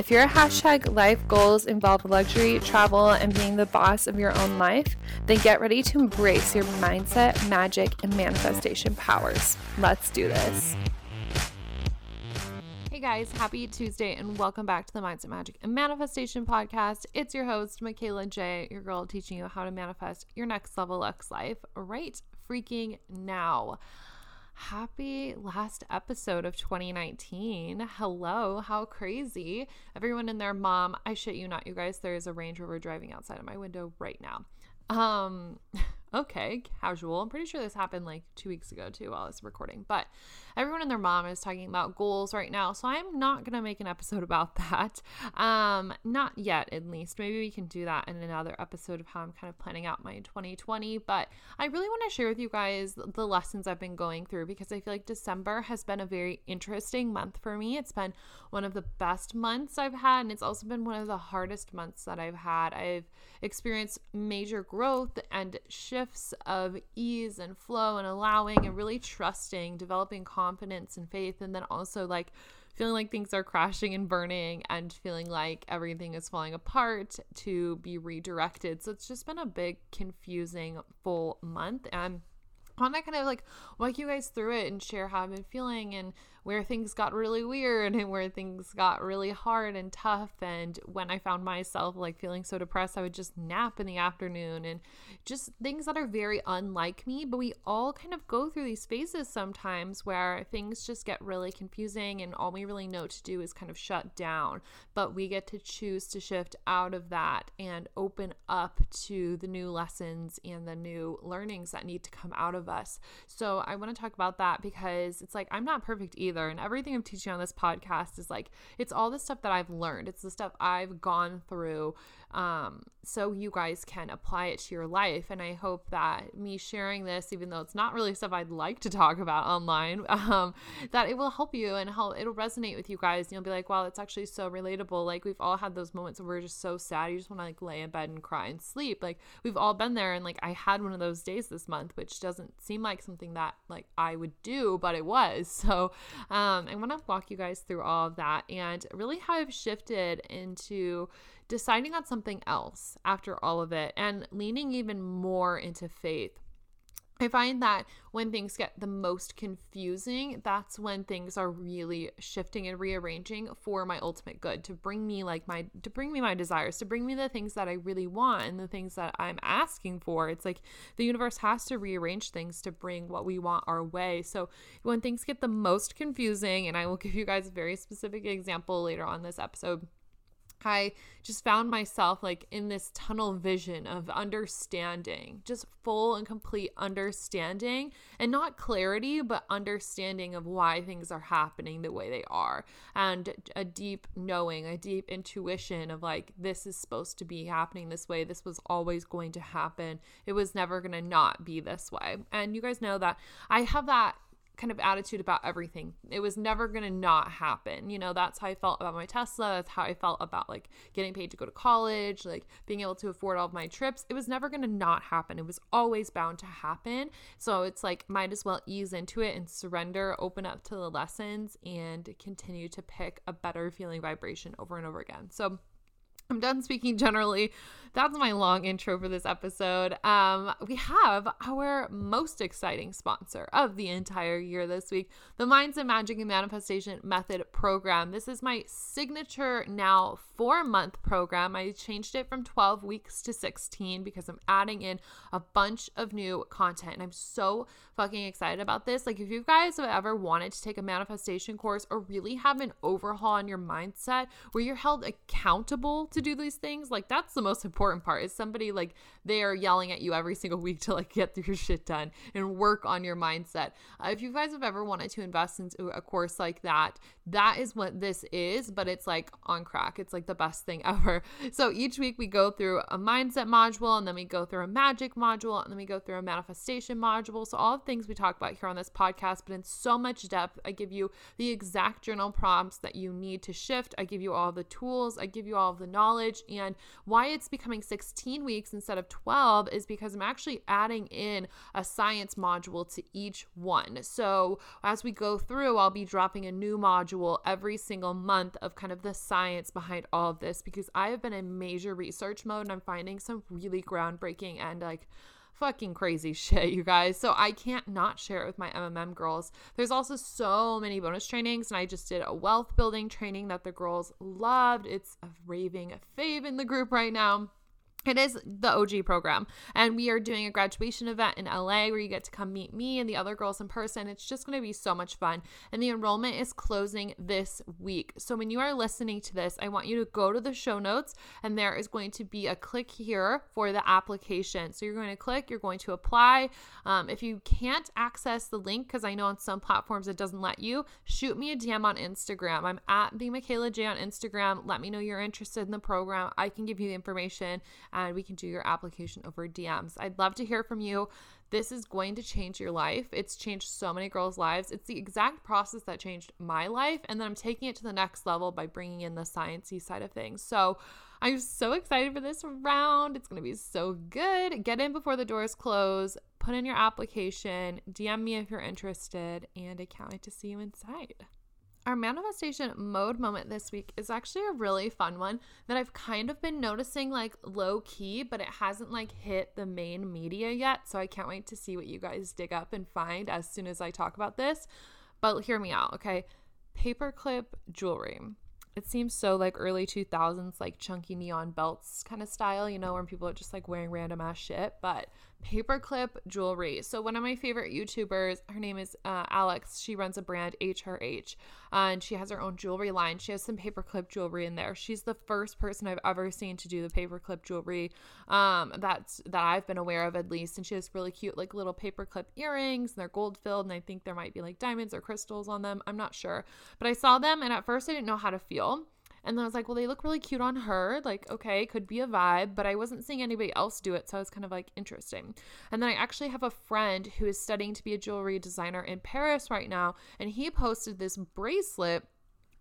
If your hashtag life goals involve luxury, travel, and being the boss of your own life, then get ready to embrace your mindset, magic, and manifestation powers. Let's do this. Hey guys, happy Tuesday and welcome back to the Mindset Magic and Manifestation Podcast. It's your host, Mikayla Jai, your girl teaching you how to manifest your next level Lux life right freaking now happy last episode of 2019. Hello, how crazy. Everyone and their mom, I shit you not, you guys, there is a Range Rover driving outside of my window right now. Um, okay, casual. I'm pretty sure this happened like two weeks ago too while I was recording. But everyone and their mom is talking about goals right now, so I'm not gonna make an episode about that. Um, not yet, at least. Maybe we can do that in another episode of how I'm kind of planning out my 2020. But I really want to share with you guys the lessons I've been going through because I feel like December has been a very interesting month for me. It's been one of the best months I've had, and it's also been one of the hardest months that I've had. I've experienced major growth and shifts of ease and flow and allowing and really trusting, developing confidence and faith, and then also like feeling like things are crashing and burning and feeling like everything is falling apart to be redirected. So it's just been a big, confusing, full month. And I want to kind of like walk you guys through it and share how I've been feeling and where things got really weird and where things got really hard and tough. And when I found myself like feeling so depressed, I would just nap in the afternoon and just things that are very unlike me. But we all kind of go through these phases sometimes where things just get really confusing and all we really know to do is kind of shut down. But we get to choose to shift out of that and open up to the new lessons and the new learnings that need to come out of us. So I want to talk about that because it's like I'm not perfect either And everything I'm teaching on this podcast is like, it's all the stuff that I've learned, it's the stuff I've gone through um, so you guys can apply it to your life. And I hope that me sharing this, even though it's not really stuff I'd like to talk about online, um, that it will help you and help, it'll resonate with you guys. And you'll be like, wow, it's actually so relatable. Like, we've all had those moments where we're just so sad. You just want to like lay in bed and cry and sleep. Like, we've all been there. And like, I had one of those days this month, which doesn't seem like something that like I would do, but it was. So, um, I want to walk you guys through all of that and really how I've shifted into deciding on something else after all of it and leaning even more into faith. I find that when things get the most confusing, that's when things are really shifting and rearranging for my ultimate good to bring me like my to bring me my desires, to bring me the things that I really want and the things that I'm asking for. It's like the universe has to rearrange things to bring what we want our way. So when things get the most confusing, and I will give you guys a very specific example later on this episode I just found myself like in this tunnel vision of understanding, just full and complete understanding, and not clarity, but understanding of why things are happening the way they are, and a deep knowing, a deep intuition of like, this is supposed to be happening this way. This was always going to happen. It was never going to not be this way. And you guys know that I have that kind of attitude about everything. It was never going to not happen. You know, that's how I felt about my Tesla. That's how I felt about like getting paid to go to college, like being able to afford all of my trips. It was never going to not happen. It was always bound to happen. So it's like, might as well ease into it and surrender, open up to the lessons, and continue to pick a better feeling vibration over and over again. So, I'm done speaking generally. That's my long intro for this episode. Um, we have our most exciting sponsor of the entire year this week, the Mindset Magic and Manifestation Method program. This is my signature now four month program. I changed it from 12 weeks to 16 because I'm adding in a bunch of new content. And I'm so fucking excited about this. Like, if you guys have ever wanted to take a manifestation course or really have an overhaul on your mindset where you're held accountable to to do these things, like that's the most important part. Is somebody like they are yelling at you every single week to like get your shit done and work on your mindset. Uh, if you guys have ever wanted to invest into a course like that, that is what this is, but it's like on crack. It's like the best thing ever. So each week we go through a mindset module and then we go through a magic module and then we go through a manifestation module. So all the things we talk about here on this podcast, but in so much depth. I give you the exact journal prompts that you need to shift. I give you all the tools. I give you all the knowledge. And why it's becoming 16 weeks instead of 12 is because I'm actually adding in a science module to each one. So as we go through, I'll be dropping a new module every single month of kind of the science behind all of this because I have been in major research mode and I'm finding some really groundbreaking and like fucking crazy shit, you guys. So I can't not share it with my MMM girls. There's also so many bonus trainings, and I just did a wealth building training that the girls loved. It's a raving fave in the group right now. It is the OG program, and we are doing a graduation event in LA where you get to come meet me and the other girls in person. It's just going to be so much fun, and the enrollment is closing this week. So, when you are listening to this, I want you to go to the show notes, and there is going to be a click here for the application. So, you're going to click, you're going to apply. Um, if you can't access the link, because I know on some platforms it doesn't let you, shoot me a DM on Instagram. I'm at the Mikayla Jai on Instagram. Let me know you're interested in the program. I can give you the information and we can do your application over DMs. I'd love to hear from you. This is going to change your life. It's changed so many girls' lives. It's the exact process that changed my life. And then I'm taking it to the next level by bringing in the sciencey side of things. So I'm so excited for this round. It's going to be so good. Get in before the doors close. Put in your application. DM me if you're interested. And I can't wait to see you inside. Our manifestation mode moment this week is actually a really fun one that I've kind of been noticing like low key, but it hasn't like hit the main media yet. So I can't wait to see what you guys dig up and find as soon as I talk about this. But hear me out, okay? Paperclip jewelry it seems so like early 2000s like chunky neon belts kind of style you know when people are just like wearing random ass shit but paperclip jewelry. So one of my favorite youtubers her name is uh, alex. She runs a brand hrh uh, and she has her own jewelry line. She has some paperclip jewelry in there. She's the first person i've ever seen to do the paperclip jewelry um that's that i've been aware of at least. And she has really cute like little paperclip earrings and they're gold filled and i think there might be like diamonds or crystals on them. I'm not sure. But i saw them and at first i didn't know how to feel feel. And then I was like, well, they look really cute on her. Like, okay, could be a vibe, but I wasn't seeing anybody else do it. So I was kind of like, interesting. And then I actually have a friend who is studying to be a jewelry designer in Paris right now. And he posted this bracelet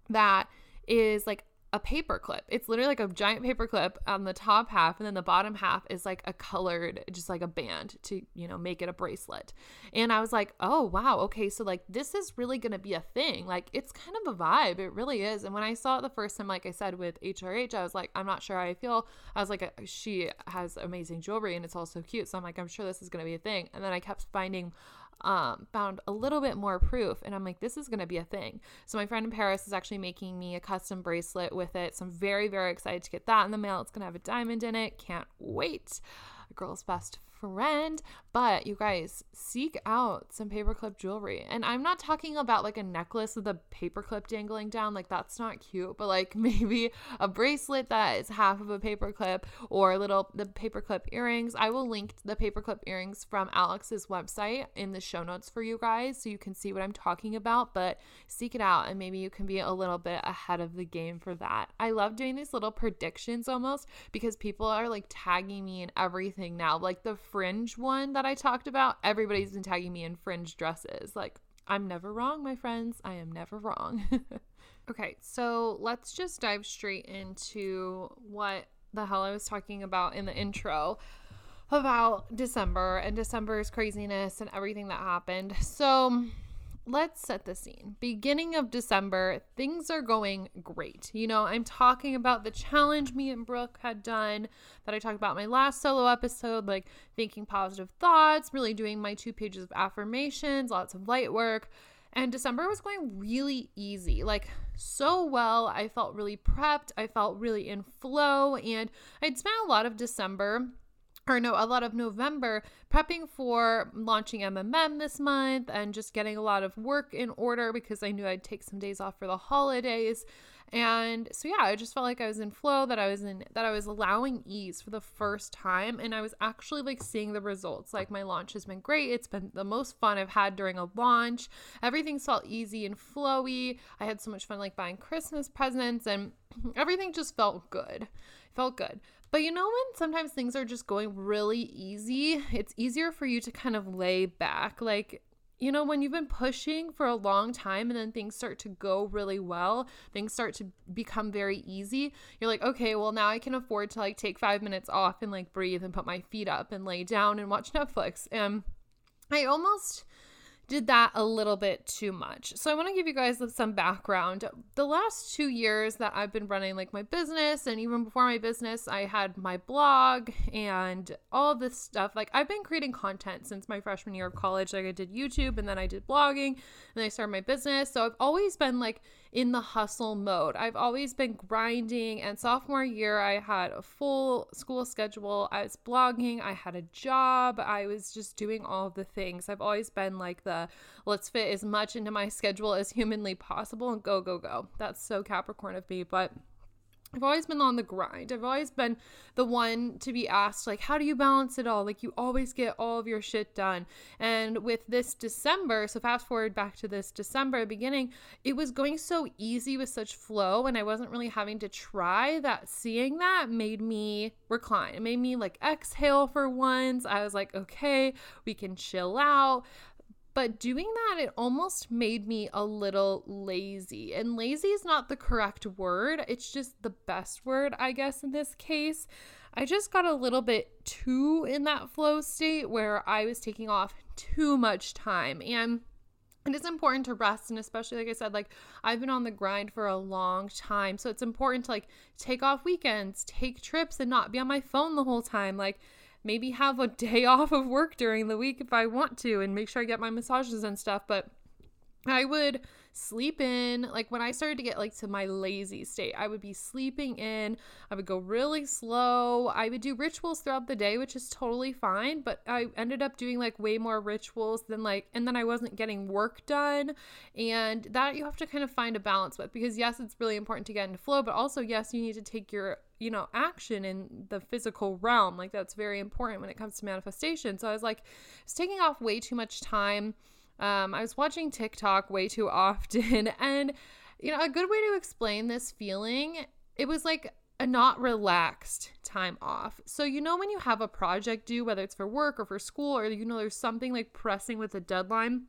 that is like a paper clip. It's literally like a giant paper clip on the top half, and then the bottom half is like a colored, just like a band to, you know, make it a bracelet. And I was like, oh, wow, okay, so like this is really gonna be a thing. Like it's kind of a vibe. It really is. And when I saw it the first time, like I said with HRH, I was like, I'm not sure how I feel. I was like, uh, she has amazing jewelry and it's also cute. So I'm like, I'm sure this is gonna be a thing. And then I kept finding um, found a little bit more proof. And I'm like, this is going to be a thing. So my friend in Paris is actually making me a custom bracelet with it. So I'm very, very excited to get that in the mail. It's going to have a diamond in it. Can't wait. A Girl's best friend. But you guys, seek out some paperclip jewelry. And I'm not talking about like a necklace with a paperclip dangling down. Like that's not cute. But like maybe a bracelet that is half of a paperclip or little the paperclip earrings. I will link the paperclip earrings from Alex's website in the show notes for you guys so you can see what I'm talking about. But seek it out and maybe you can be a little bit ahead of the game for that. I love doing these little predictions almost because people are like tagging me in everything now. Like the fringe one that I talked about, everybody's been tagging me in fringe dresses. Like, I'm never wrong, my friends. I am never wrong. okay, so let's just dive straight into what the hell I was talking about in the intro about December and December's craziness and everything that happened. So, let's set the scene. Beginning of December, things are going great. You know, I'm talking about the challenge me and Brooke had done that I talked about my last solo episode, like thinking positive thoughts, really doing my two pages of affirmations, lots of light work. And December was going really easy, like so well. I felt really prepped. I felt really in flow. And I'd spent a lot of December or no, a lot of November prepping for launching MMM this month and just getting a lot of work in order because I knew I'd take some days off for the holidays. And so yeah, I just felt like I was in flow, that I was in that I was allowing ease for the first time and I was actually like seeing the results. Like my launch has been great. It's been the most fun I've had during a launch. Everything felt easy and flowy. I had so much fun like buying Christmas presents and everything just felt good. Felt good. But you know, when sometimes things are just going really easy, it's easier for you to kind of lay back. Like, you know, when you've been pushing for a long time and then things start to go really well, things start to become very easy. You're like, okay, well, now I can afford to like take five minutes off and like breathe and put my feet up and lay down and watch Netflix. And I almost did that a little bit too much. So I want to give you guys some background. The last 2 years that I've been running like my business and even before my business, I had my blog and all this stuff. Like I've been creating content since my freshman year of college. Like I did YouTube and then I did blogging and then I started my business. So I've always been like in the hustle mode. I've always been grinding, and sophomore year, I had a full school schedule. I was blogging, I had a job, I was just doing all the things. I've always been like the let's fit as much into my schedule as humanly possible and go, go, go. That's so Capricorn of me, but I've always been on the grind. I've always been the one to be asked, like, how do you balance it all? Like, you always get all of your shit done. And with this December, so fast forward back to this December beginning, it was going so easy with such flow, and I wasn't really having to try that. Seeing that made me recline. It made me like exhale for once. I was like, okay, we can chill out. But doing that, it almost made me a little lazy. And lazy is not the correct word, it's just the best word, I guess, in this case. I just got a little bit too in that flow state where I was taking off too much time. And it is important to rest and especially like i said like i've been on the grind for a long time so it's important to like take off weekends take trips and not be on my phone the whole time like maybe have a day off of work during the week if I want to and make sure I get my massages and stuff. But I would sleep in like when i started to get like to my lazy state i would be sleeping in i would go really slow i would do rituals throughout the day which is totally fine but i ended up doing like way more rituals than like and then i wasn't getting work done and that you have to kind of find a balance with because yes it's really important to get into flow but also yes you need to take your you know action in the physical realm like that's very important when it comes to manifestation. So i was like it's taking off way too much time. Um, I was watching TikTok way too often, and you know, a good way to explain this feeling, it was like a not relaxed time off. So, you know, when you have a project due, whether it's for work or for school, or you know, there's something like pressing with a deadline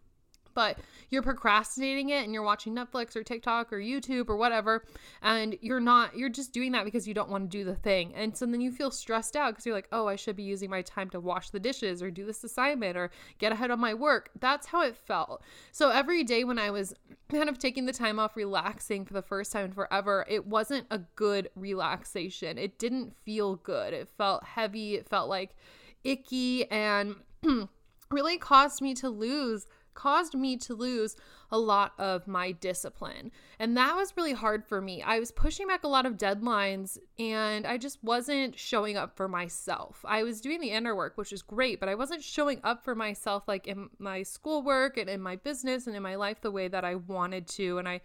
but you're procrastinating it and you're watching Netflix or TikTok or YouTube or whatever and you're not you're just doing that because you don't want to do the thing. And so then you feel stressed out because you're like, "Oh, I should be using my time to wash the dishes or do this assignment or get ahead on my work." That's how it felt. So every day when I was kind of taking the time off relaxing for the first time in forever, it wasn't a good relaxation. It didn't feel good. It felt heavy, it felt like icky and really caused me to lose caused me to lose a lot of my discipline. And that was really hard for me. I was pushing back a lot of deadlines and I just wasn't showing up for myself. I was doing the inner work, which is great, but I wasn't showing up for myself like in my schoolwork and in my business and in my life the way that I wanted to. And I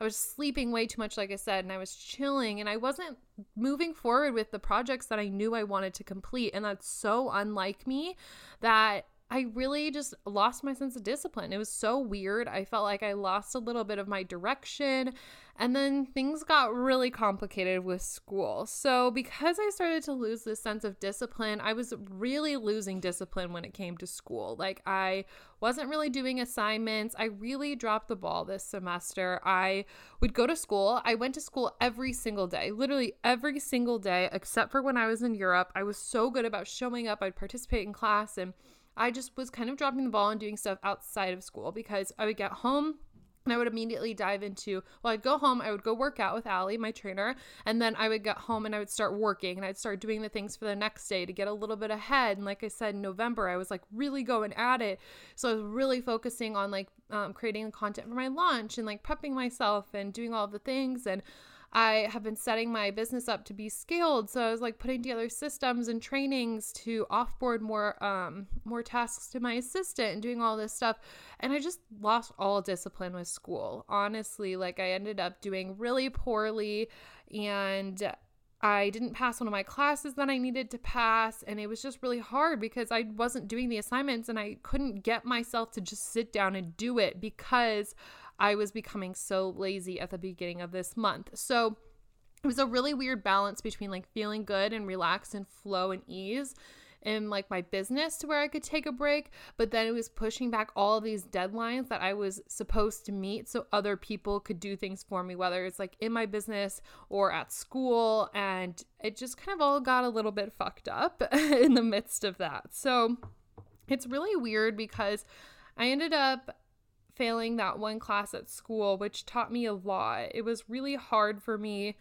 I was sleeping way too much, like I said, and I was chilling and I wasn't moving forward with the projects that I knew I wanted to complete. And that's so unlike me that I really just lost my sense of discipline. It was so weird. I felt like I lost a little bit of my direction. And then things got really complicated with school. So, because I started to lose this sense of discipline, I was really losing discipline when it came to school. Like, I wasn't really doing assignments. I really dropped the ball this semester. I would go to school. I went to school every single day, literally every single day, except for when I was in Europe. I was so good about showing up. I'd participate in class and I just was kind of dropping the ball and doing stuff outside of school because I would get home and I would immediately dive into, well, I'd go home, I would go work out with Allie, my trainer, and then I would get home and I would start working and I'd start doing the things for the next day to get a little bit ahead. And like I said, in November, I was like really going at it. So I was really focusing on like um, creating the content for my launch and like prepping myself and doing all the things. And I have been setting my business up to be scaled. So I was like putting together systems and trainings to offboard more um more tasks to my assistant and doing all this stuff. And I just lost all discipline with school. Honestly, like I ended up doing really poorly and I didn't pass one of my classes that I needed to pass. And it was just really hard because I wasn't doing the assignments and I couldn't get myself to just sit down and do it because I was becoming so lazy at the beginning of this month. So it was a really weird balance between like feeling good and relaxed and flow and ease in like my business to where I could take a break, but then it was pushing back all of these deadlines that I was supposed to meet so other people could do things for me, whether it's like in my business or at school. And it just kind of all got a little bit fucked up in the midst of that. So it's really weird because I ended up failing that one class at school, which taught me a lot. It was really hard for me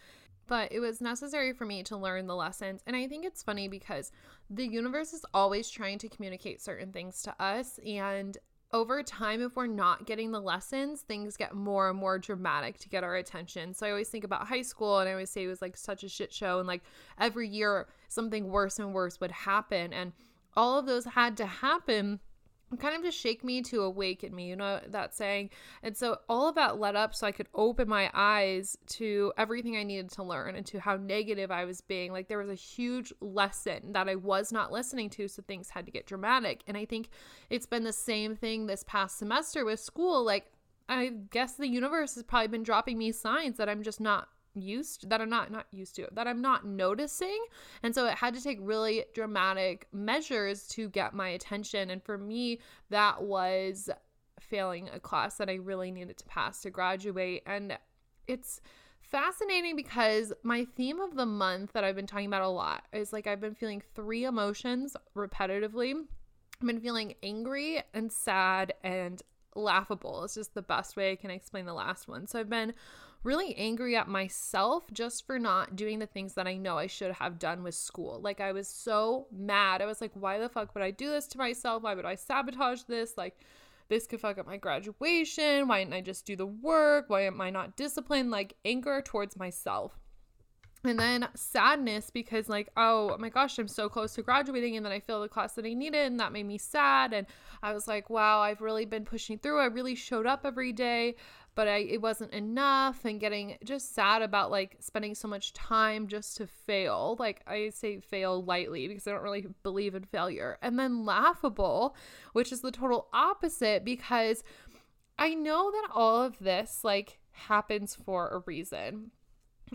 but it was necessary for me to learn the lessons. And I think it's funny because the universe is always trying to communicate certain things to us. And over time, if we're not getting the lessons, things get more and more dramatic to get our attention. So I always think about high school and I always say it was like such a shit show. And like every year, something worse and worse would happen. And all of those had to happen kind of just shake me to awaken me, you know that saying. And so all of that led up so I could open my eyes to everything I needed to learn and to how negative I was being. Like there was a huge lesson that I was not listening to, so things had to get dramatic. And I think it's been the same thing this past semester with school. Like I guess the universe has probably been dropping me signs that I'm just not used that I'm not not used to that I'm not noticing and so it had to take really dramatic measures to get my attention and for me that was failing a class that I really needed to pass to graduate and it's fascinating because my theme of the month that I've been talking about a lot is like I've been feeling three emotions repetitively I've been feeling angry and sad and laughable. It's just the best way I can explain the last one. So I've been really angry at myself just for not doing the things that I know I should have done with school. Like I was so mad. I was like, why the fuck would I do this to myself? Why would I sabotage this? Like this could fuck up my graduation. Why didn't I just do the work? Why am I not disciplined? Like anger towards myself. And then sadness because, like, oh my gosh, I'm so close to graduating, and then I failed the class that I needed, and that made me sad. And I was like, wow, I've really been pushing through. I really showed up every day, but I it wasn't enough and getting just sad about like spending so much time just to fail. Like I say fail lightly because I don't really believe in failure. And then laughable, which is the total opposite because I know that all of this like happens for a reason.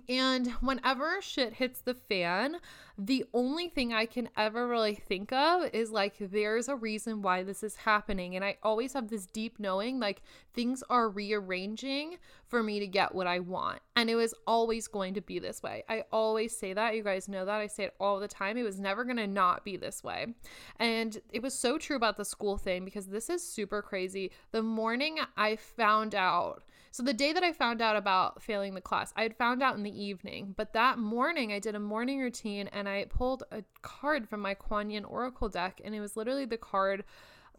And whenever shit hits the fan, the only thing I can ever really think of is like, there's a reason why this is happening. And I always have this deep knowing like things are rearranging for me to get what I want. And it was always going to be this way. I always say that. You guys know that. I say it all the time. It was never going to not be this way. And it was so true about the school thing because this is super crazy. The morning I found out, so the day that I found out about failing the class, I had found out in the evening, but that morning I did a morning routine and I pulled a card from my Kuan Yin Oracle deck, and it was literally the card,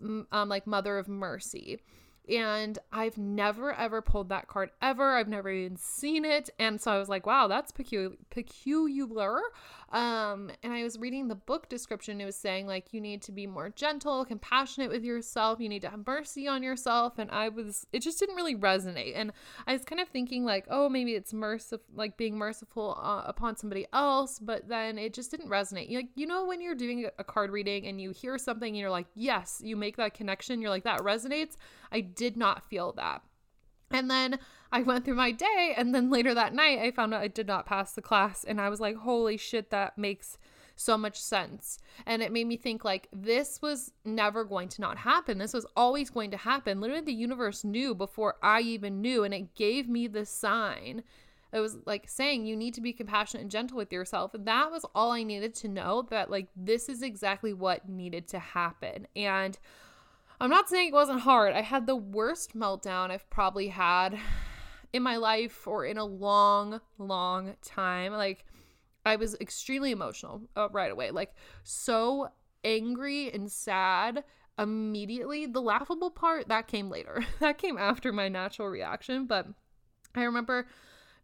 um, like Mother of Mercy. And I've never ever pulled that card ever. I've never even seen it. And so I was like, wow, that's peculiar. peculiar. Um, and I was reading the book description. It was saying, like, you need to be more gentle, compassionate with yourself. You need to have mercy on yourself. And I was, it just didn't really resonate. And I was kind of thinking, like, oh, maybe it's merciful, like being merciful uh, upon somebody else. But then it just didn't resonate. Like, you know, when you're doing a card reading and you hear something and you're like, yes, you make that connection, you're like, that resonates. I did not feel that. And then I went through my day, and then later that night, I found out I did not pass the class. And I was like, holy shit, that makes so much sense. And it made me think, like, this was never going to not happen. This was always going to happen. Literally, the universe knew before I even knew, and it gave me the sign. It was like saying you need to be compassionate and gentle with yourself. And that was all I needed to know that, like, this is exactly what needed to happen. And I'm not saying it wasn't hard. I had the worst meltdown I've probably had in my life or in a long, long time. Like, I was extremely emotional uh, right away, like, so angry and sad immediately. The laughable part that came later, that came after my natural reaction. But I remember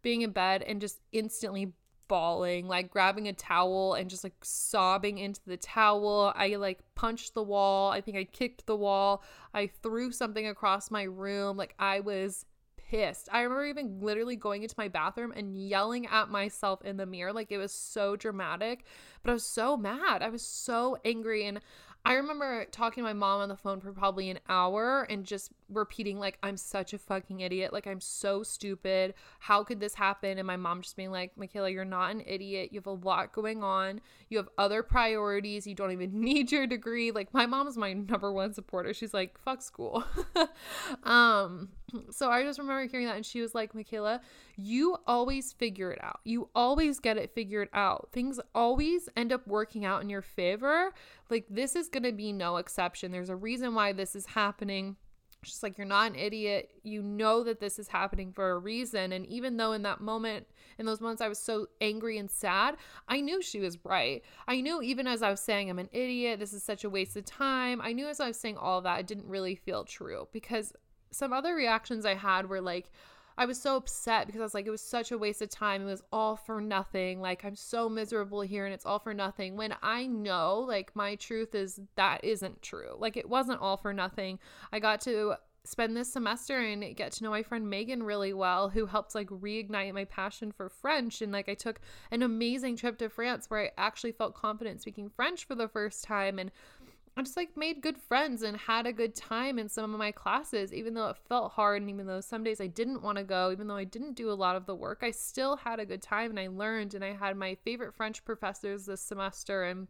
being in bed and just instantly bawling, like grabbing a towel and just like sobbing into the towel. I like punched the wall. I think I kicked the wall. I threw something across my room. Like I was pissed. I remember even literally going into my bathroom and yelling at myself in the mirror. Like it was so dramatic, but I was so mad. I was so angry. And I remember talking to my mom on the phone for probably an hour and just repeating, like, I'm such a fucking idiot. Like, I'm so stupid. How could this happen? And my mom just being like, Mikayla, you're not an idiot. You have a lot going on. You have other priorities. You don't even need your degree. Like, my mom is my number one supporter. She's like, fuck school. um, so I just remember hearing that. And she was like, Mikayla, you always figure it out. You always get it figured out. Things always end up working out in your favor. Like, this is to be no exception. There's a reason why this is happening. Just like you're not an idiot. You know that this is happening for a reason. And even though in that moment, in those moments, I was so angry and sad, I knew she was right. I knew even as I was saying, I'm an idiot, this is such a waste of time. I knew as I was saying all that, it didn't really feel true because some other reactions I had were like, I was so upset because I was like, it was such a waste of time. It was all for nothing. Like, I'm so miserable here and it's all for nothing. When I know, like, my truth is that isn't true. Like, it wasn't all for nothing. I got to spend this semester and get to know my friend Megan really well, who helped like reignite my passion for French. And like I took an amazing trip to France where I actually felt confident speaking French for the first time. And I just like made good friends and had a good time in some of my classes, even though it felt hard and even though some days I didn't want to go, even though I didn't do a lot of the work, I still had a good time and I learned and I had my favorite French professors this semester and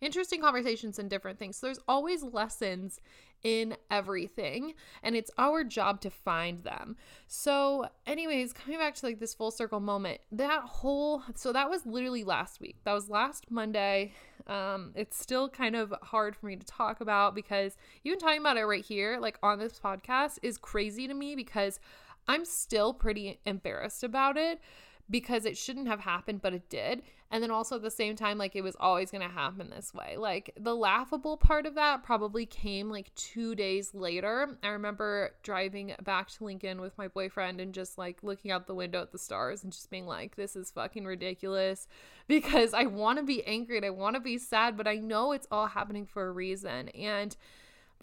interesting conversations and different things. So there's always lessons in everything and it's our job to find them. So anyways, coming back to like this full circle moment, that whole so that was literally last week. That was last Monday. Um it's still kind of hard for me to talk about because even talking about it right here like on this podcast is crazy to me because I'm still pretty embarrassed about it because it shouldn't have happened, but it did. And then also at the same time, like it was always going to happen this way. Like the laughable part of that probably came like two days later. I remember driving back to Lincoln with my boyfriend and just like looking out the window at the stars and just being like, this is fucking ridiculous because I want to be angry and I want to be sad, but I know it's all happening for a reason. And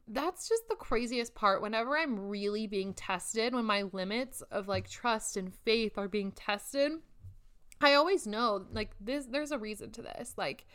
that's just the craziest part. Whenever I'm really being tested, when my limits of like trust and faith are being tested, I always know like this there's a reason to this. Like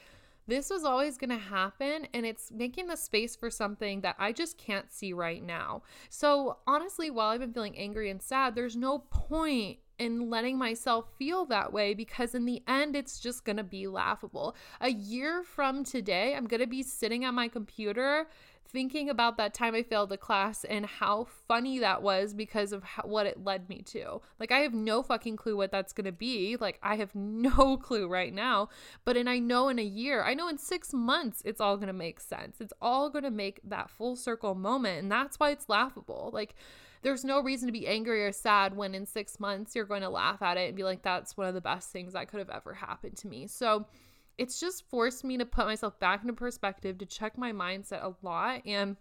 this was always going to happen and it's making the space for something that I just can't see right now. So, honestly, while I've been feeling angry and sad, there's no point in letting myself feel that way because in the end it's just to be laughable. A year from today, I'm to be sitting at my computer thinking about that time I failed a class and how funny that was because of how, what it led me to. Like, I have no fucking clue what that's gonna be. Like, I have no clue right now. But, and I know in a year, I know in six months, it's all gonna make sense. It's all gonna make that full circle moment. And that's why it's laughable. Like, there's no reason to be angry or sad when in six months you're going to laugh at it and be like, that's one of the best things that could have ever happened to me. So, it's just forced me to put myself back into perspective, to check my mindset a lot. And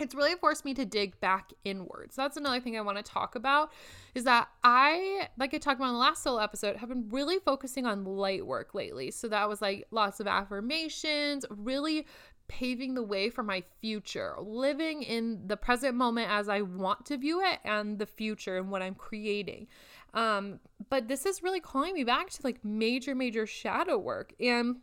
it's really forced me to dig back inwards. So that's another thing I want to talk about is that I, like I talked about in the last solo episode, have been really focusing on light work lately. So that was like lots of affirmations, really paving the way for my future, living in the present moment as I want to view it and the future and what I'm creating. Um, but this is really calling me back to like major, major shadow work. And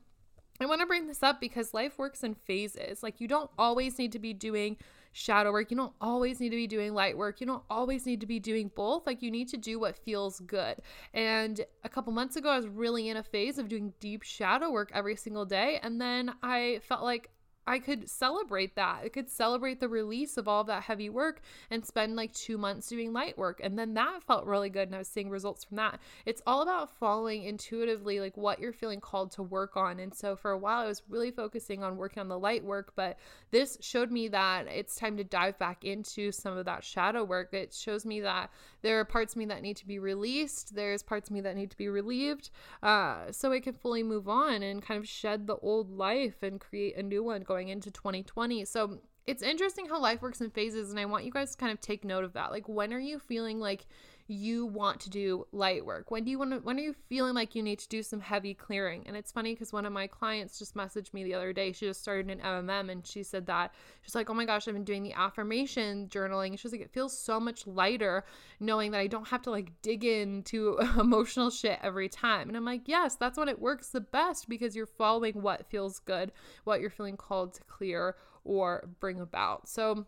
I want to bring this up because life works in phases. Like, you don't always need to be doing shadow work. You don't always need to be doing light work. You don't always need to be doing both. Like, you need to do what feels good. And a couple months ago, I was really in a phase of doing deep shadow work every single day. And then I felt like I could celebrate that. I could celebrate the release of all that heavy work and spend like two months doing light work. And then that felt really good. And I was seeing results from that. It's all about following intuitively like what you're feeling called to work on. And so for a while, I was really focusing on working on the light work. But this showed me that it's time to dive back into some of that shadow work. It shows me that there are parts of me that need to be released, there's parts of me that need to be relieved. Uh, so I can fully move on and kind of shed the old life and create a new one going going into 2020. So it's interesting how life works in phases, and I want you guys to kind of take note of that. Like, when are you feeling like you want to do light work? When do you want to when are you feeling like you need to do some heavy clearing? And it's funny because one of my clients just messaged me the other day. She just started an MMM and she said that she's like, "Oh my gosh, I've been doing the affirmation journaling." She's like, "It feels so much lighter knowing that I don't have to like dig into emotional shit every time." And I'm like, "Yes, that's when it works the best because you're following what feels good, what you're feeling called to clear or bring about." So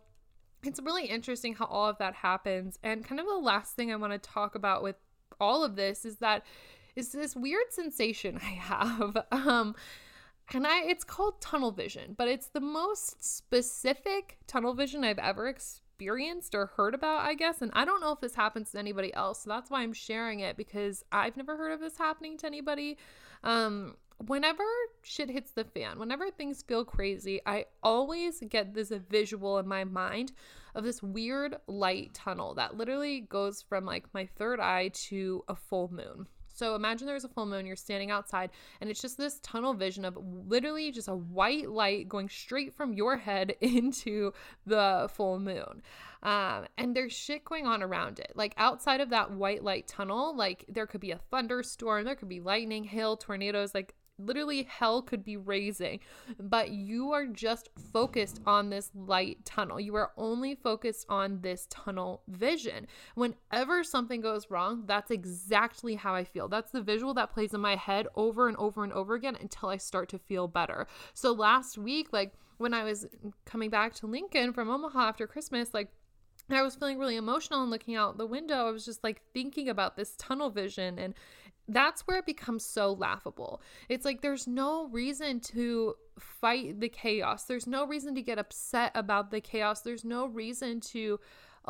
it's really interesting how all of that happens. And kind of the last thing I want to talk about with all of this is that is this weird sensation I have. Um, and I it's called tunnel vision, but it's the most specific tunnel vision I've ever experienced or heard about, I guess. And I don't know if this happens to anybody else. So that's why I'm sharing it because I've never heard of this happening to anybody. Um, whenever shit hits the fan, whenever things feel crazy, I always get this visual in my mind of this weird light tunnel that literally goes from like my third eye to a full moon. So imagine there's a full moon, you're standing outside, and it's just this tunnel vision of literally just a white light going straight from your head into the full moon. Um, and there's shit going on around it. Like outside of that white light tunnel, like there could be a thunderstorm, there could be lightning, hail, tornadoes, like literally hell could be raising, but you are just focused on this light tunnel. You are only focused on this tunnel vision. Whenever something goes wrong, that's exactly how I feel. That's the visual that plays in my head over and over and over again until I start to feel better. So last week, like when I was coming back to Lincoln from Omaha after Christmas, like I was feeling really emotional and looking out the window. I was just like thinking about this tunnel vision and that's where it becomes so laughable. It's like there's no reason to fight the chaos. There's no reason to get upset about the chaos. There's no reason to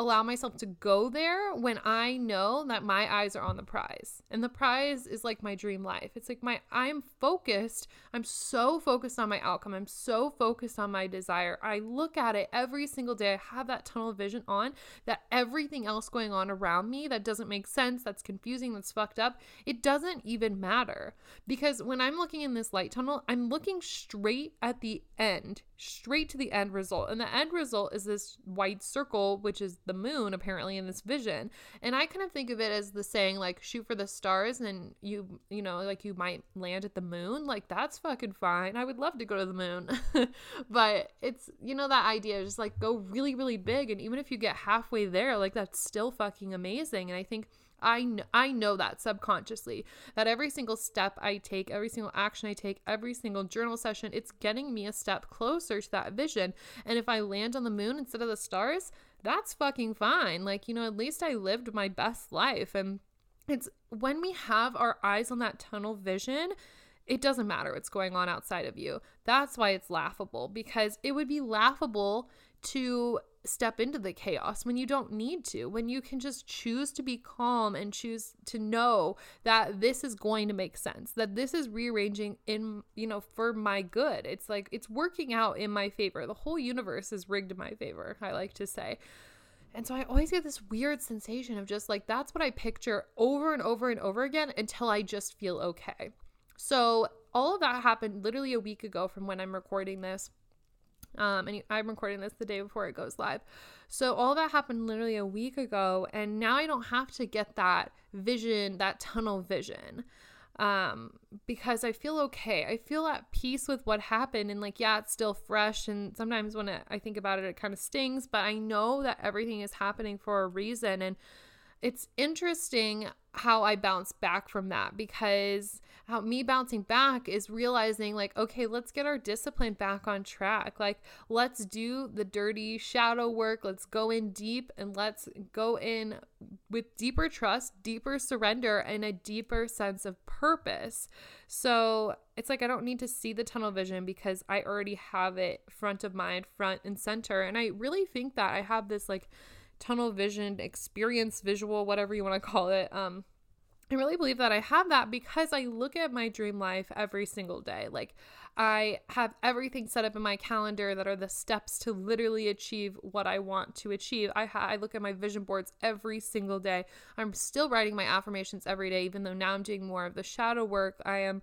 allow myself to go there when I know that my eyes are on the prize. And the prize is like my dream life. It's like my I'm focused. I'm so focused on my outcome. I'm so focused on my desire. I look at it every single day. I have that tunnel vision on that everything else going on around me that doesn't make sense, that's confusing, that's fucked up, it doesn't even matter. Because when I'm looking in this light tunnel, I'm looking straight at the end, straight to the end result. And the end result is this white circle, which is the moon apparently in this vision. And I kind of think of it as the saying like shoot for the stars and you you know like you might land at the moon. Like that's fucking fine. I would love to go to the moon. but it's you know that idea just like go really really big and even if you get halfway there like that's still fucking amazing. And I think I know, I know that subconsciously that every single step I take, every single action I take, every single journal session, it's getting me a step closer to that vision. And if I land on the moon instead of the stars, that's fucking fine. Like, you know, at least I lived my best life. And it's when we have our eyes on that tunnel vision, it doesn't matter what's going on outside of you. That's why it's laughable because it would be laughable to step into the chaos when you don't need to, when you can just choose to be calm and choose to know that this is going to make sense, that this is rearranging in, you know, for my good. It's like it's working out in my favor. The whole universe is rigged in my favor, I like to say. And so I always get this weird sensation of just like that's what I picture over and over and over again until I just feel okay. So all of that happened literally a week ago from when I'm recording this. Um, and I'm recording this the day before it goes live. So all that happened literally a week ago, and now I don't have to get that vision, that tunnel vision, um, because I feel okay. I feel at peace with what happened, and like, yeah, it's still fresh. And sometimes when it, I think about it, it kind of stings, but I know that everything is happening for a reason, and it's interesting how I bounce back from that because how me bouncing back is realizing like okay let's get our discipline back on track. Like let's do the dirty shadow work. Let's go in deep and let's go in with deeper trust deeper surrender and a deeper sense of purpose. So it's like I don't need to see the tunnel vision because I already have it front of mind front and center. And I really think that I have this like tunnel vision experience visual whatever you want to call it um I really believe that I have that because I look at my dream life every single day. Like, I have everything set up in my calendar that are the steps to literally achieve what I want to achieve. I, ha- I look at my vision boards every single day. I'm still writing my affirmations every day, even though now I'm doing more of the shadow work. I am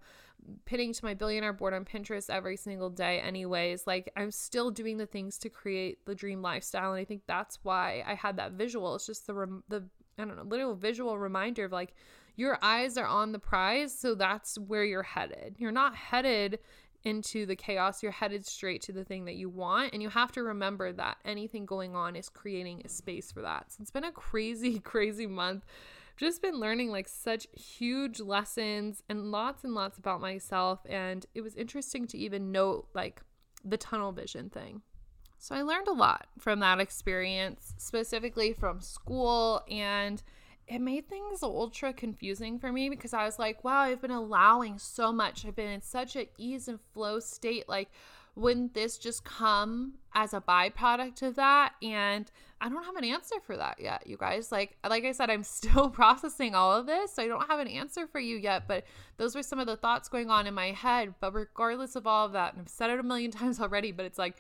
pinning to my billionaire board on Pinterest every single day, anyways. Like, I'm still doing the things to create the dream lifestyle. And I think that's why I had that visual. It's just the, rem- the I don't know, little visual reminder of like your eyes are on the prize, so that's where you're headed. You're not headed into the chaos, you're headed straight to the thing that you want. And you have to remember that anything going on is creating a space for that. So it's been a crazy, crazy month. Just been learning like such huge lessons and lots and lots about myself. And it was interesting to even note like the tunnel vision thing. So I learned a lot from that experience, specifically from school and it made things ultra confusing for me because I was like, wow, I've been allowing so much. I've been in such an ease and flow state. Like, wouldn't this just come as a byproduct of that? And I don't have an answer for that yet, you guys. Like, like I said, I'm still processing all of this. So I don't have an answer for you yet, but those were some of the thoughts going on in my head. But regardless of all of that, and I've said it a million times already, but it's like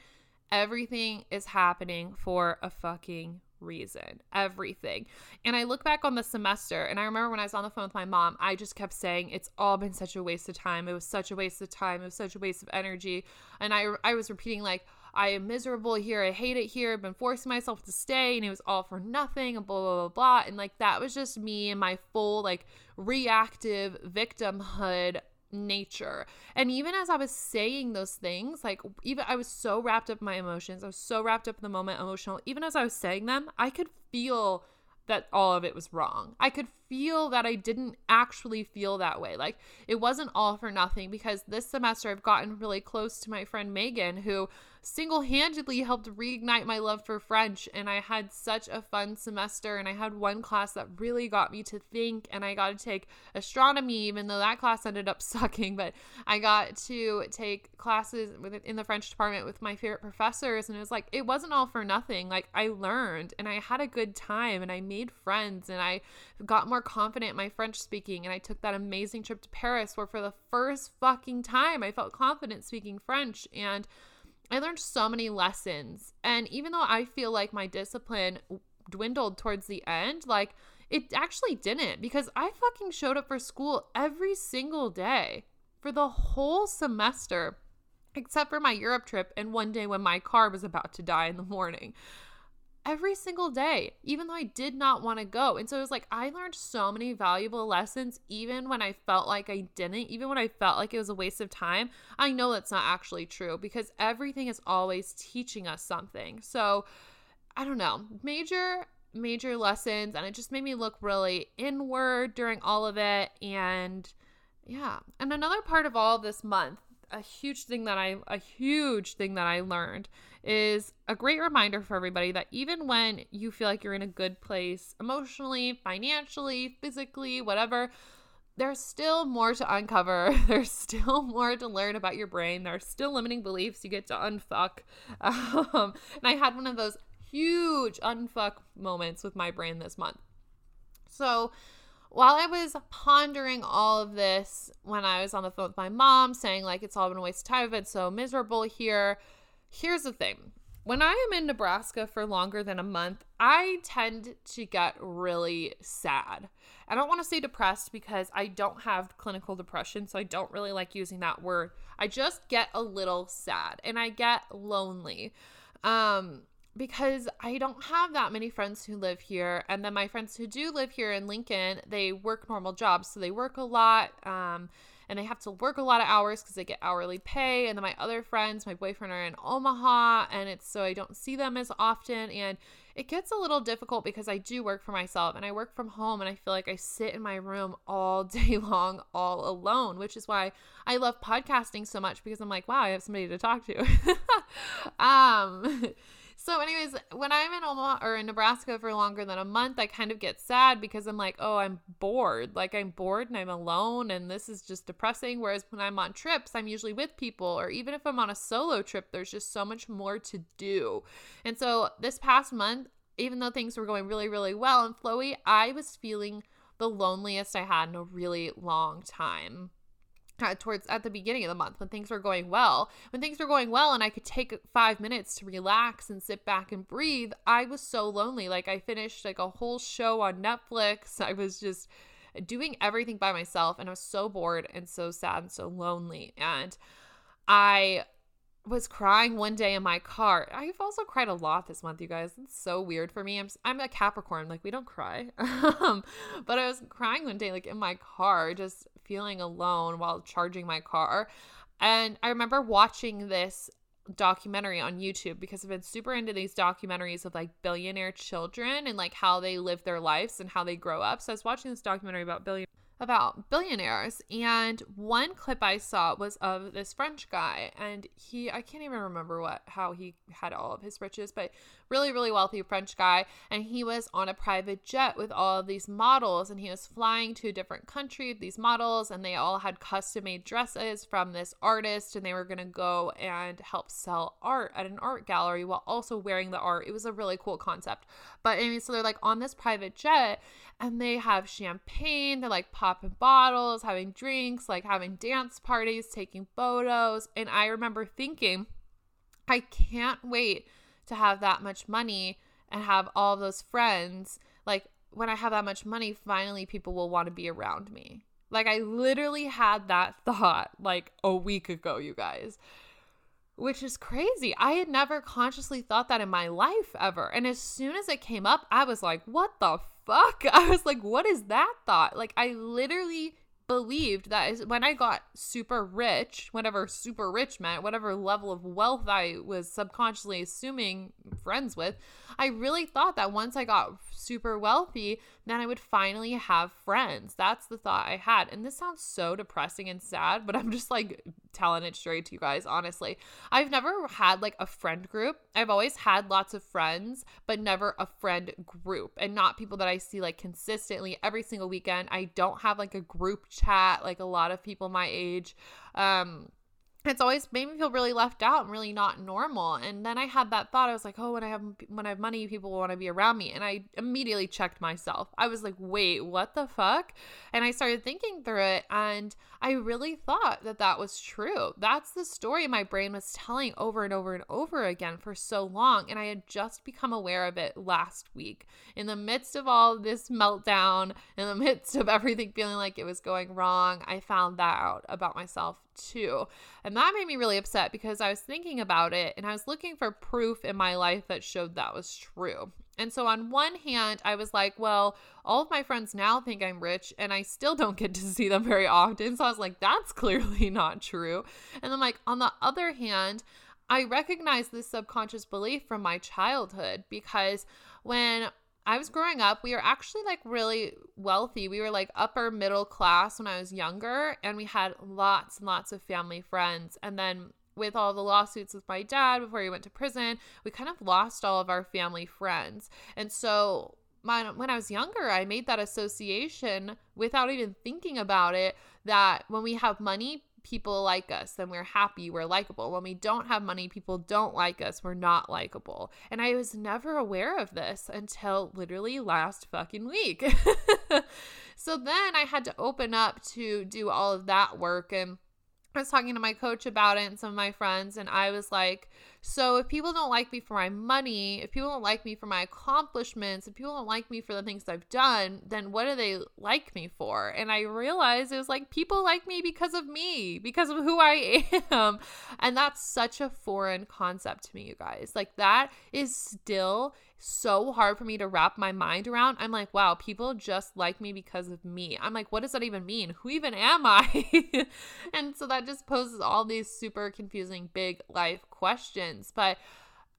everything is happening for a fucking reason, everything. And I look back on the semester and I remember when I was on the phone with my mom, I just kept saying it's all been such a waste of time. It was such a waste of time. It was such a waste of energy. And I I was repeating like I am miserable here. I hate it here. I've been forcing myself to stay and it was all for nothing and blah blah blah blah. And like that was just me and my full like reactive victimhood nature. And even as I was saying those things, like even I was so wrapped up in my emotions, I was so wrapped up in the moment, emotional. Even as I was saying them, I could feel that all of it was wrong. I could feel that I didn't actually feel that way. Like it wasn't all for nothing because this semester I've gotten really close to my friend Megan, who single handedly helped reignite my love for French. And I had such a fun semester. And I had one class that really got me to think. And I got to take astronomy, even though that class ended up sucking. But I got to take classes in the French department with my favorite professors. And it was like, it wasn't all for nothing. Like I learned and I had a good time and I made friends and I got more confident in my French speaking. And I took that amazing trip to Paris where for the first fucking time I felt confident speaking French. And I learned so many lessons. And even though I feel like my discipline dwindled towards the end, like it actually didn't because I fucking showed up for school every single day for the whole semester, except for my Europe trip and one day when my car was about to die in the morning every single day, even though I did not want to go. And so it was like I learned so many valuable lessons, even when I felt like I didn't, even when I felt like it was a waste of time. I know that's not actually true because everything is always teaching us something. So I don't know, major major lessons and it just made me look really inward during all of it and yeah and another part of all this month a huge thing that I a huge thing that I learned is a great reminder for everybody that even when you feel like you're in a good place emotionally, financially, physically, whatever, there's still more to uncover. There's still more to learn about your brain. There's still limiting beliefs you get to unfuck. Um, and I had one of those huge unfuck moments with my brain this month. So, while I was pondering all of this when I was on the phone with my mom, saying, like, it's all been a waste of time, been so miserable here. Here's the thing when I am in Nebraska for longer than a month, I tend to get really sad. I don't want to say depressed because I don't have clinical depression, so I don't really like using that word. I just get a little sad and I get lonely. Um, because I don't have that many friends who live here. And then my friends who do live here in Lincoln, they work normal jobs. So they work a lot um, and they have to work a lot of hours because they get hourly pay. And then my other friends, my boyfriend, are in Omaha. And it's so I don't see them as often. And it gets a little difficult because I do work for myself and I work from home. And I feel like I sit in my room all day long, all alone, which is why I love podcasting so much because I'm like, wow, I have somebody to talk to. um, so, anyways, when I'm in Omaha or in Nebraska for longer than a month, I kind of get sad because I'm like, oh, I'm bored. Like, I'm bored and I'm alone, and this is just depressing. Whereas when I'm on trips, I'm usually with people, or even if I'm on a solo trip, there's just so much more to do. And so, this past month, even though things were going really, really well and flowy, I was feeling the loneliest I had in a really long time towards at the beginning of the month when things were going well when things were going well and i could take five minutes to relax and sit back and breathe i was so lonely like i finished like a whole show on netflix i was just doing everything by myself and i was so bored and so sad and so lonely and i was crying one day in my car. I've also cried a lot this month, you guys. It's so weird for me. I'm I'm a Capricorn, like we don't cry. um, but I was crying one day like in my car, just feeling alone while charging my car. And I remember watching this documentary on YouTube because I've been super into these documentaries of like billionaire children and like how they live their lives and how they grow up. So I was watching this documentary about billion about billionaires and one clip i saw was of this french guy and he i can't even remember what how he had all of his riches but really really wealthy french guy and he was on a private jet with all of these models and he was flying to a different country with these models and they all had custom made dresses from this artist and they were going to go and help sell art at an art gallery while also wearing the art it was a really cool concept but anyway so they're like on this private jet and they have champagne. They're like popping bottles, having drinks, like having dance parties, taking photos. And I remember thinking, I can't wait to have that much money and have all those friends. Like, when I have that much money, finally people will want to be around me. Like, I literally had that thought like a week ago, you guys which is crazy. I had never consciously thought that in my life ever. And as soon as it came up, I was like, what the fuck? I was like, what is that thought? Like, I literally believed that is when I got super rich, whatever super rich meant, whatever level of wealth I was subconsciously assuming friends with, I really thought that once I got super wealthy, then I would finally have friends. That's the thought I had. And this sounds so depressing and sad, but I'm just like telling it straight to you guys, honestly. I've never had like a friend group. I've always had lots of friends, but never a friend group and not people that I see like consistently every single weekend. I don't have like a group chat like a lot of people my age. Um it's always made me feel really left out and really not normal. And then I had that thought. I was like, oh, when I have when I have money, people will want to be around me. And I immediately checked myself. I was like, wait, what the fuck? And I started thinking through it, and I really thought that that was true. That's the story my brain was telling over and over and over again for so long. And I had just become aware of it last week. In the midst of all this meltdown, in the midst of everything feeling like it was going wrong, I found that out about myself too. And that made me really upset because I was thinking about it and I was looking for proof in my life that showed that was true. And so, on one hand, I was like, well, all of my friends now think I'm rich and I still don't get to see them very often. So, I was like, that's clearly not true. And then, like, on the other hand, I recognize this subconscious belief from my childhood because when I was growing up, we were actually like really wealthy. We were like upper middle class when I was younger, and we had lots and lots of family friends. And then with all the lawsuits with my dad before he went to prison, we kind of lost all of our family friends. And so my, when I was younger, I made that association without even thinking about it that when we have money, people like us, then we're happy, we're likable. When we don't have money, people don't like us, we're not likable. And I was never aware of this until literally last fucking week. so then I had to open up to do all of that work and I was talking to my coach about it and some of my friends, and I was like, So if people don't like me for my money, if people don't like me for my accomplishments, if people don't like me for the things I've done, then what do they like me for? And I realized it was like people like me because of me, because of who I am. And that's such a foreign concept to me, you guys. Like, that is still so hard for me to wrap my mind around. I'm like, wow, people just like me because of me. I'm like, what does that even mean? Who even am I? and so that just poses all these super confusing big life questions. But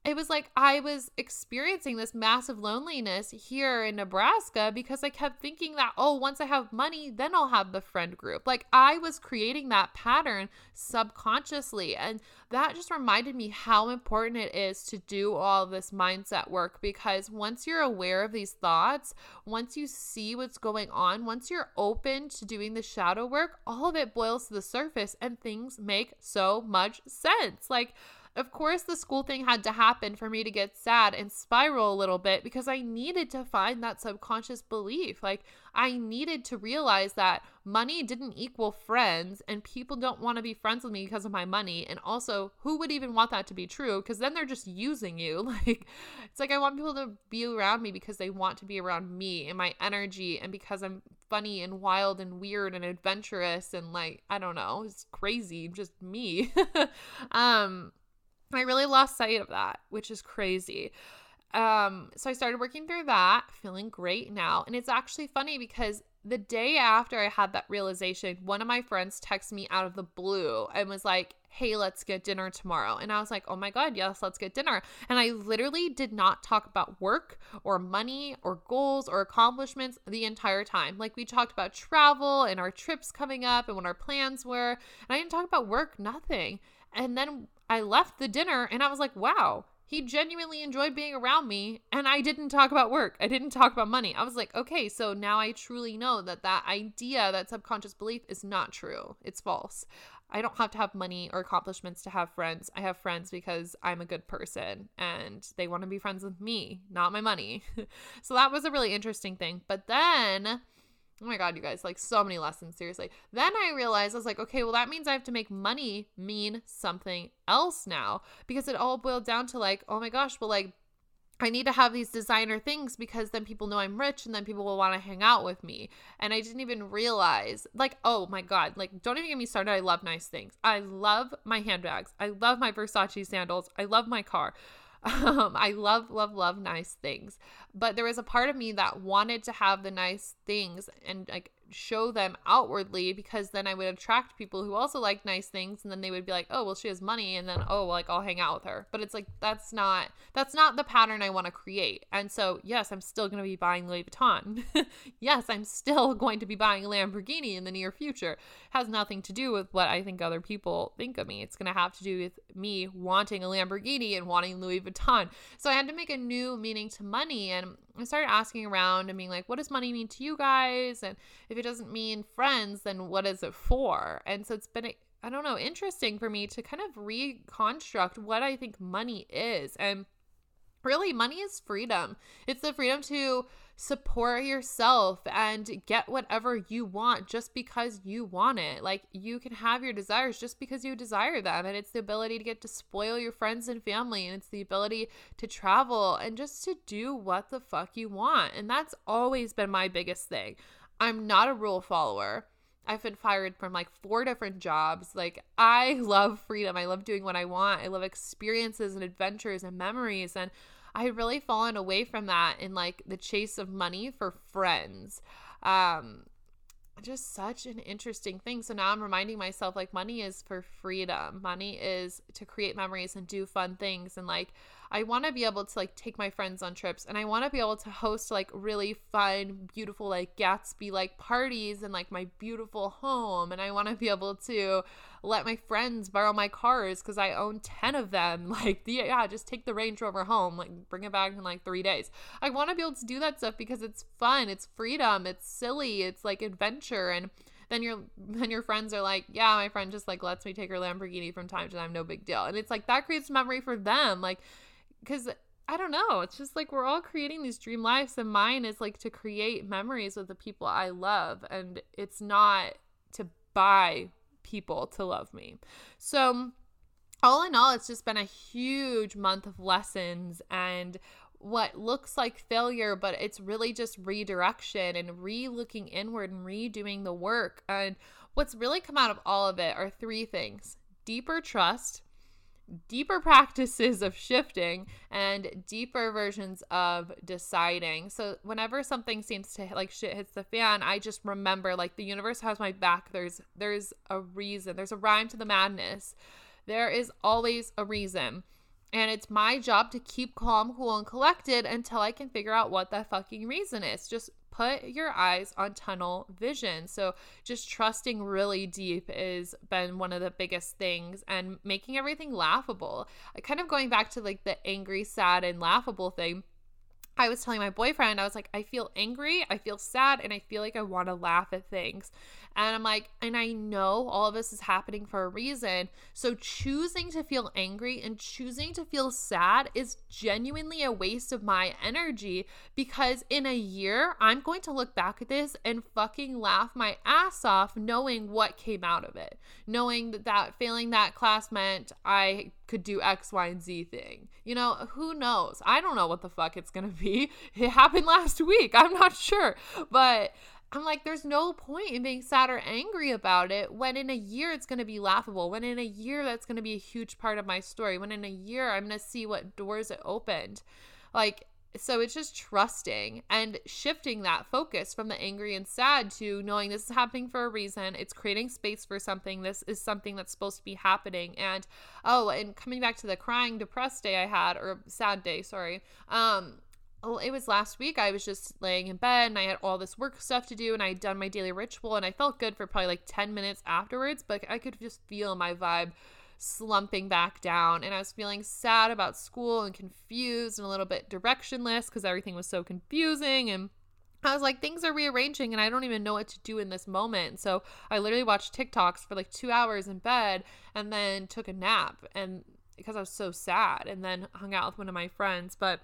it was like I was experiencing this massive loneliness here in Nebraska because I kept thinking that, oh, once I have money, then I'll have the friend group. Like I was creating that pattern subconsciously. And that just reminded me how important it is to do all this mindset work because once you're aware of these thoughts, once you see what's going on, once you're open to doing the shadow work, all of it boils to the surface and things make so much sense. Like, of course, the school thing had to happen for me to get sad and spiral a little bit because I needed to find that subconscious belief. Like, I needed to realize that money didn't equal friends and people don't want to be friends with me because of my money. And also, who would even want that to be true? Because then they're just using you. Like, it's like I want people to be around me because they want to be around me and my energy and because I'm funny and wild and weird and adventurous and like, I don't know, it's crazy, just me. um, I really lost sight of that, which is crazy. Um, so I started working through that, feeling great now. And it's actually funny because the day after I had that realization, one of my friends texted me out of the blue and was like, Hey, let's get dinner tomorrow. And I was like, Oh my God, yes, let's get dinner. And I literally did not talk about work or money or goals or accomplishments the entire time. Like, we talked about travel and our trips coming up and what our plans were. And I didn't talk about work, nothing. And then I left the dinner and I was like, Wow, he genuinely enjoyed being around me and I didn't talk about work. I didn't talk about money. I was like, okay, so now I truly know that that idea, that subconscious belief is not true. It's false. I don't have to have money or accomplishments to have friends. I have friends because I'm a good person and they want to be friends with me, not my money. so that was a really interesting thing. But then Oh my God, you guys, like so many lessons, seriously. Then I realized I was like, okay, well, that means I have to make money mean something else now because it all boiled down to like, oh my gosh, well, like, I need to have these designer things because then people know I'm rich and then people will want to hang out with me. And I didn't even realize, like, oh my God, like, don't even get me started. I love nice things. I love my handbags. I love my Versace sandals. I love my car. Um, I love, love, love nice things. But there was a part of me that wanted to have the nice things and like show them outwardly because then I would attract people who also like nice things and then they would be like, "Oh, well she has money." And then, "Oh, like I'll hang out with her." But it's like that's not that's not the pattern I want to create. And so, yes, I'm still going to be buying Louis Vuitton. yes, I'm still going to be buying a Lamborghini in the near future. It has nothing to do with what I think other people think of me. It's going to have to do with me wanting a Lamborghini and wanting Louis Vuitton. So I had to make a new meaning to money and I started asking around and being like, what does money mean to you guys? And if it doesn't mean friends, then what is it for? And so it's been, I don't know, interesting for me to kind of reconstruct what I think money is. And really, money is freedom. It's the freedom to support yourself and get whatever you want just because you want it. Like you can have your desires just because you desire them. And it's the ability to get to spoil your friends and family. And it's the ability to travel and just to do what the fuck you want. And that's always been my biggest thing. I'm not a rule follower. I've been fired from like four different jobs. Like, I love freedom. I love doing what I want. I love experiences and adventures and memories. And I had really fallen away from that in like the chase of money for friends. Um, just such an interesting thing. So now I'm reminding myself like money is for freedom. Money is to create memories and do fun things and like I want to be able to like take my friends on trips and I want to be able to host like really fun, beautiful like Gatsby like parties and like my beautiful home and I want to be able to let my friends borrow my cars cuz I own 10 of them. Like, yeah, just take the Range Rover home, like bring it back in like 3 days. I want to be able to do that stuff because it's fun, it's freedom, it's silly, it's like adventure and then your then your friends are like, yeah, my friend just like lets me take her Lamborghini from time to time, no big deal. And it's like that creates memory for them. Like because I don't know. It's just like we're all creating these dream lives, and mine is like to create memories with the people I love, and it's not to buy people to love me. So, all in all, it's just been a huge month of lessons and what looks like failure, but it's really just redirection and re looking inward and redoing the work. And what's really come out of all of it are three things deeper trust deeper practices of shifting and deeper versions of deciding. So whenever something seems to like shit hits the fan, I just remember like the universe has my back. There's there's a reason. There's a rhyme to the madness. There is always a reason. And it's my job to keep calm, cool, and collected until I can figure out what that fucking reason is. Just put your eyes on tunnel vision. So just trusting really deep has been one of the biggest things and making everything laughable. Kind of going back to like the angry, sad, and laughable thing. I was telling my boyfriend, I was like, I feel angry, I feel sad, and I feel like I want to laugh at things. And I'm like, and I know all of this is happening for a reason. So choosing to feel angry and choosing to feel sad is genuinely a waste of my energy because in a year, I'm going to look back at this and fucking laugh my ass off knowing what came out of it. Knowing that, that failing that class meant I could do X, Y, and Z thing. You know, who knows? I don't know what the fuck it's gonna be. It happened last week. I'm not sure. But I'm like, there's no point in being sad or angry about it when in a year it's going to be laughable. When in a year that's going to be a huge part of my story. When in a year I'm going to see what doors it opened. Like, so it's just trusting and shifting that focus from the angry and sad to knowing this is happening for a reason. It's creating space for something. This is something that's supposed to be happening. And oh, and coming back to the crying, depressed day I had, or sad day, sorry. Um, it was last week. I was just laying in bed and I had all this work stuff to do and I had done my daily ritual and I felt good for probably like 10 minutes afterwards, but I could just feel my vibe slumping back down and I was feeling sad about school and confused and a little bit directionless because everything was so confusing and I was like, things are rearranging and I don't even know what to do in this moment. So I literally watched TikToks for like two hours in bed and then took a nap and because I was so sad and then hung out with one of my friends. But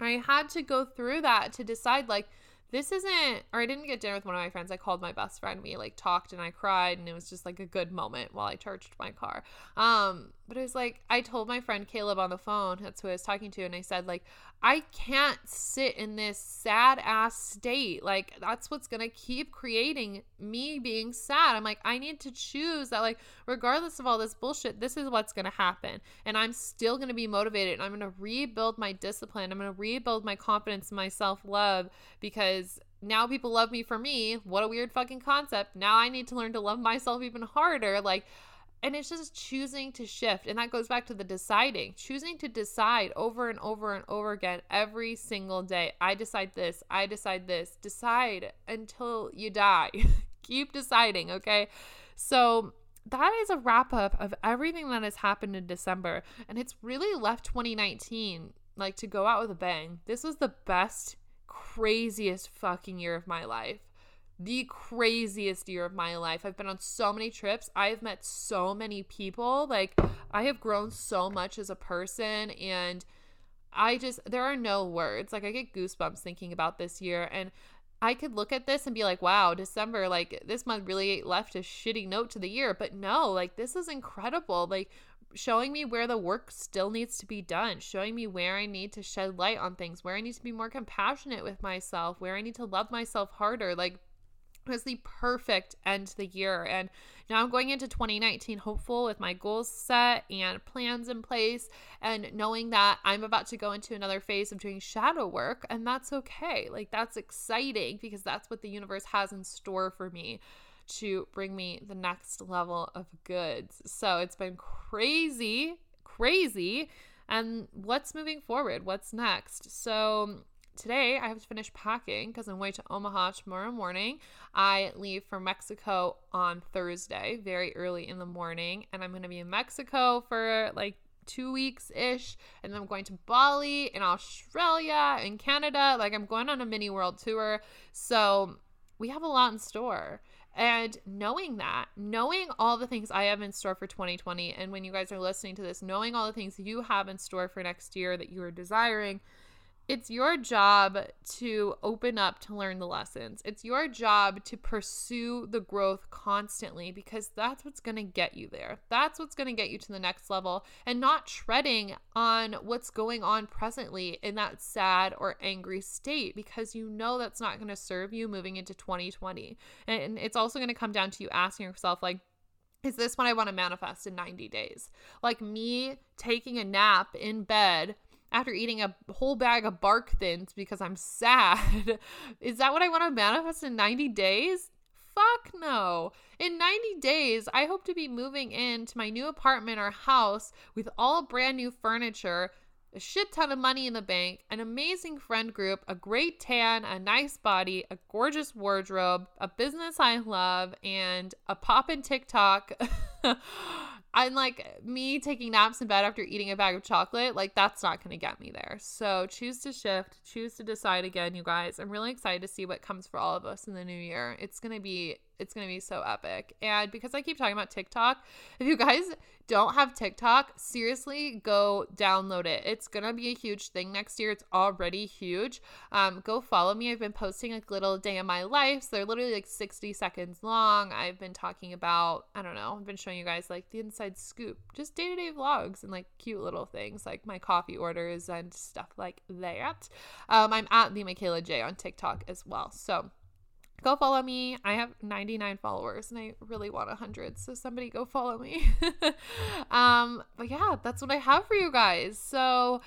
I had to go through that to decide like this isn't or I didn't get dinner with one of my friends. I called my best friend. We like talked and I cried and it was just like a good moment while I charged my car. Um, but it was like I told my friend Caleb on the phone, that's who I was talking to, and I said, like, I can't sit in this sad ass state. Like, that's what's gonna keep creating me being sad. I'm like, I need to choose that, like, regardless of all this bullshit, this is what's gonna happen. And I'm still gonna be motivated and I'm gonna rebuild my discipline. I'm gonna rebuild my confidence my self-love because now people love me for me. What a weird fucking concept. Now I need to learn to love myself even harder. Like, and it's just choosing to shift. And that goes back to the deciding, choosing to decide over and over and over again every single day. I decide this, I decide this. Decide until you die. Keep deciding, okay? So that is a wrap up of everything that has happened in December. And it's really left 2019 like to go out with a bang. This was the best, craziest fucking year of my life the craziest year of my life. I've been on so many trips. I have met so many people. Like, I have grown so much as a person. And I just, there are no words. Like, I get goosebumps thinking about this year. And I could look at this and be like, wow, December, like, this month really left a shitty note to the year. But no, like, this is incredible. Like, showing me where the work still needs to be done, showing me where I need to shed light on things, where I need to be more compassionate with myself, where I need to love myself harder. Like, was the perfect end to the year. And now I'm going into 2019 hopeful with my goals set and plans in place, and knowing that I'm about to go into another phase of doing shadow work. And that's okay. Like, that's exciting because that's what the universe has in store for me to bring me the next level of goods. So it's been crazy, crazy. And what's moving forward? What's next? So today I have to finish packing because I'm way to Omaha tomorrow morning. I leave for Mexico on Thursday, very early in the morning, and I'm going to be in Mexico for like two weeks ish. And then I'm going to Bali in Australia and Canada. Like I'm going on a mini world tour. So we have a lot in store. And knowing that, knowing all the things I have in store for 2020, and when you guys are listening to this, knowing all the things you have in store for next year that you are desiring, it's your job to open up to learn the lessons. It's your job to pursue the growth constantly because that's what's going to get you there. That's what's going to get you to the next level and not treading on what's going on presently in that sad or angry state because you know that's not going to serve you moving into 2020. And it's also going to come down to you asking yourself, like, is this what I want to manifest in 90 days? Like me taking a nap in bed after eating a whole bag of bark thins because I'm sad. Is that what I want to manifest in 90 days? Fuck no. In 90 days, I hope to be moving into my new apartment or house with all brand new furniture, a shit ton of money in the bank, an amazing friend group, a great tan, a nice body, a gorgeous wardrobe, a business I love, and a pop in TikTok. I'm like me taking naps in bed after eating a bag of chocolate, like that's not going to get me there. So choose to shift, choose to decide again, you guys. I'm really excited to see what comes for all of us in the new year. It's going to be it's going to be so epic. And because I keep talking about TikTok, if you guys don't have TikTok, seriously, go download it. It's going to be a huge thing next year. It's already huge. Um, go follow me. I've been posting a little day of my life. So they're literally like 60 seconds long. I've been talking about, I don't know, I've been showing you guys like the inside scoop, just day to day vlogs and like cute little things like my coffee orders and stuff like that. Um, I'm at the Mikayla Jai on TikTok as well. So go follow me. I have 99 followers and I really want 100. So somebody go follow me. um, but yeah, that's what I have for you guys. So,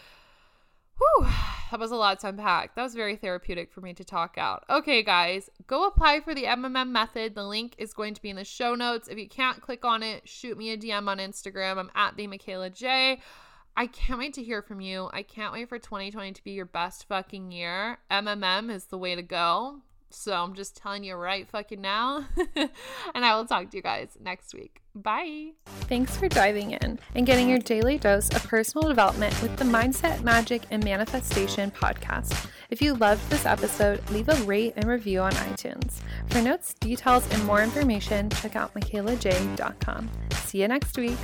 whew, that was a lot to unpack. That was very therapeutic for me to talk out. Okay, guys, go apply for the MMM method. The link is going to be in the show notes. If you can't click on it, shoot me a DM on Instagram. I'm at the Mikayla Jai. I can't wait to hear from you. I can't wait for 2020 to be your best fucking year. MMM is the way to go. So I'm just telling you right fucking now. and I will talk to you guys next week. Bye. Thanks for diving in and getting your daily dose of personal development with the Mindset, Magic, and Manifestation podcast. If you loved this episode, leave a rate and review on iTunes. For notes, details, and more information, check out mikaylajai.com. See you next week.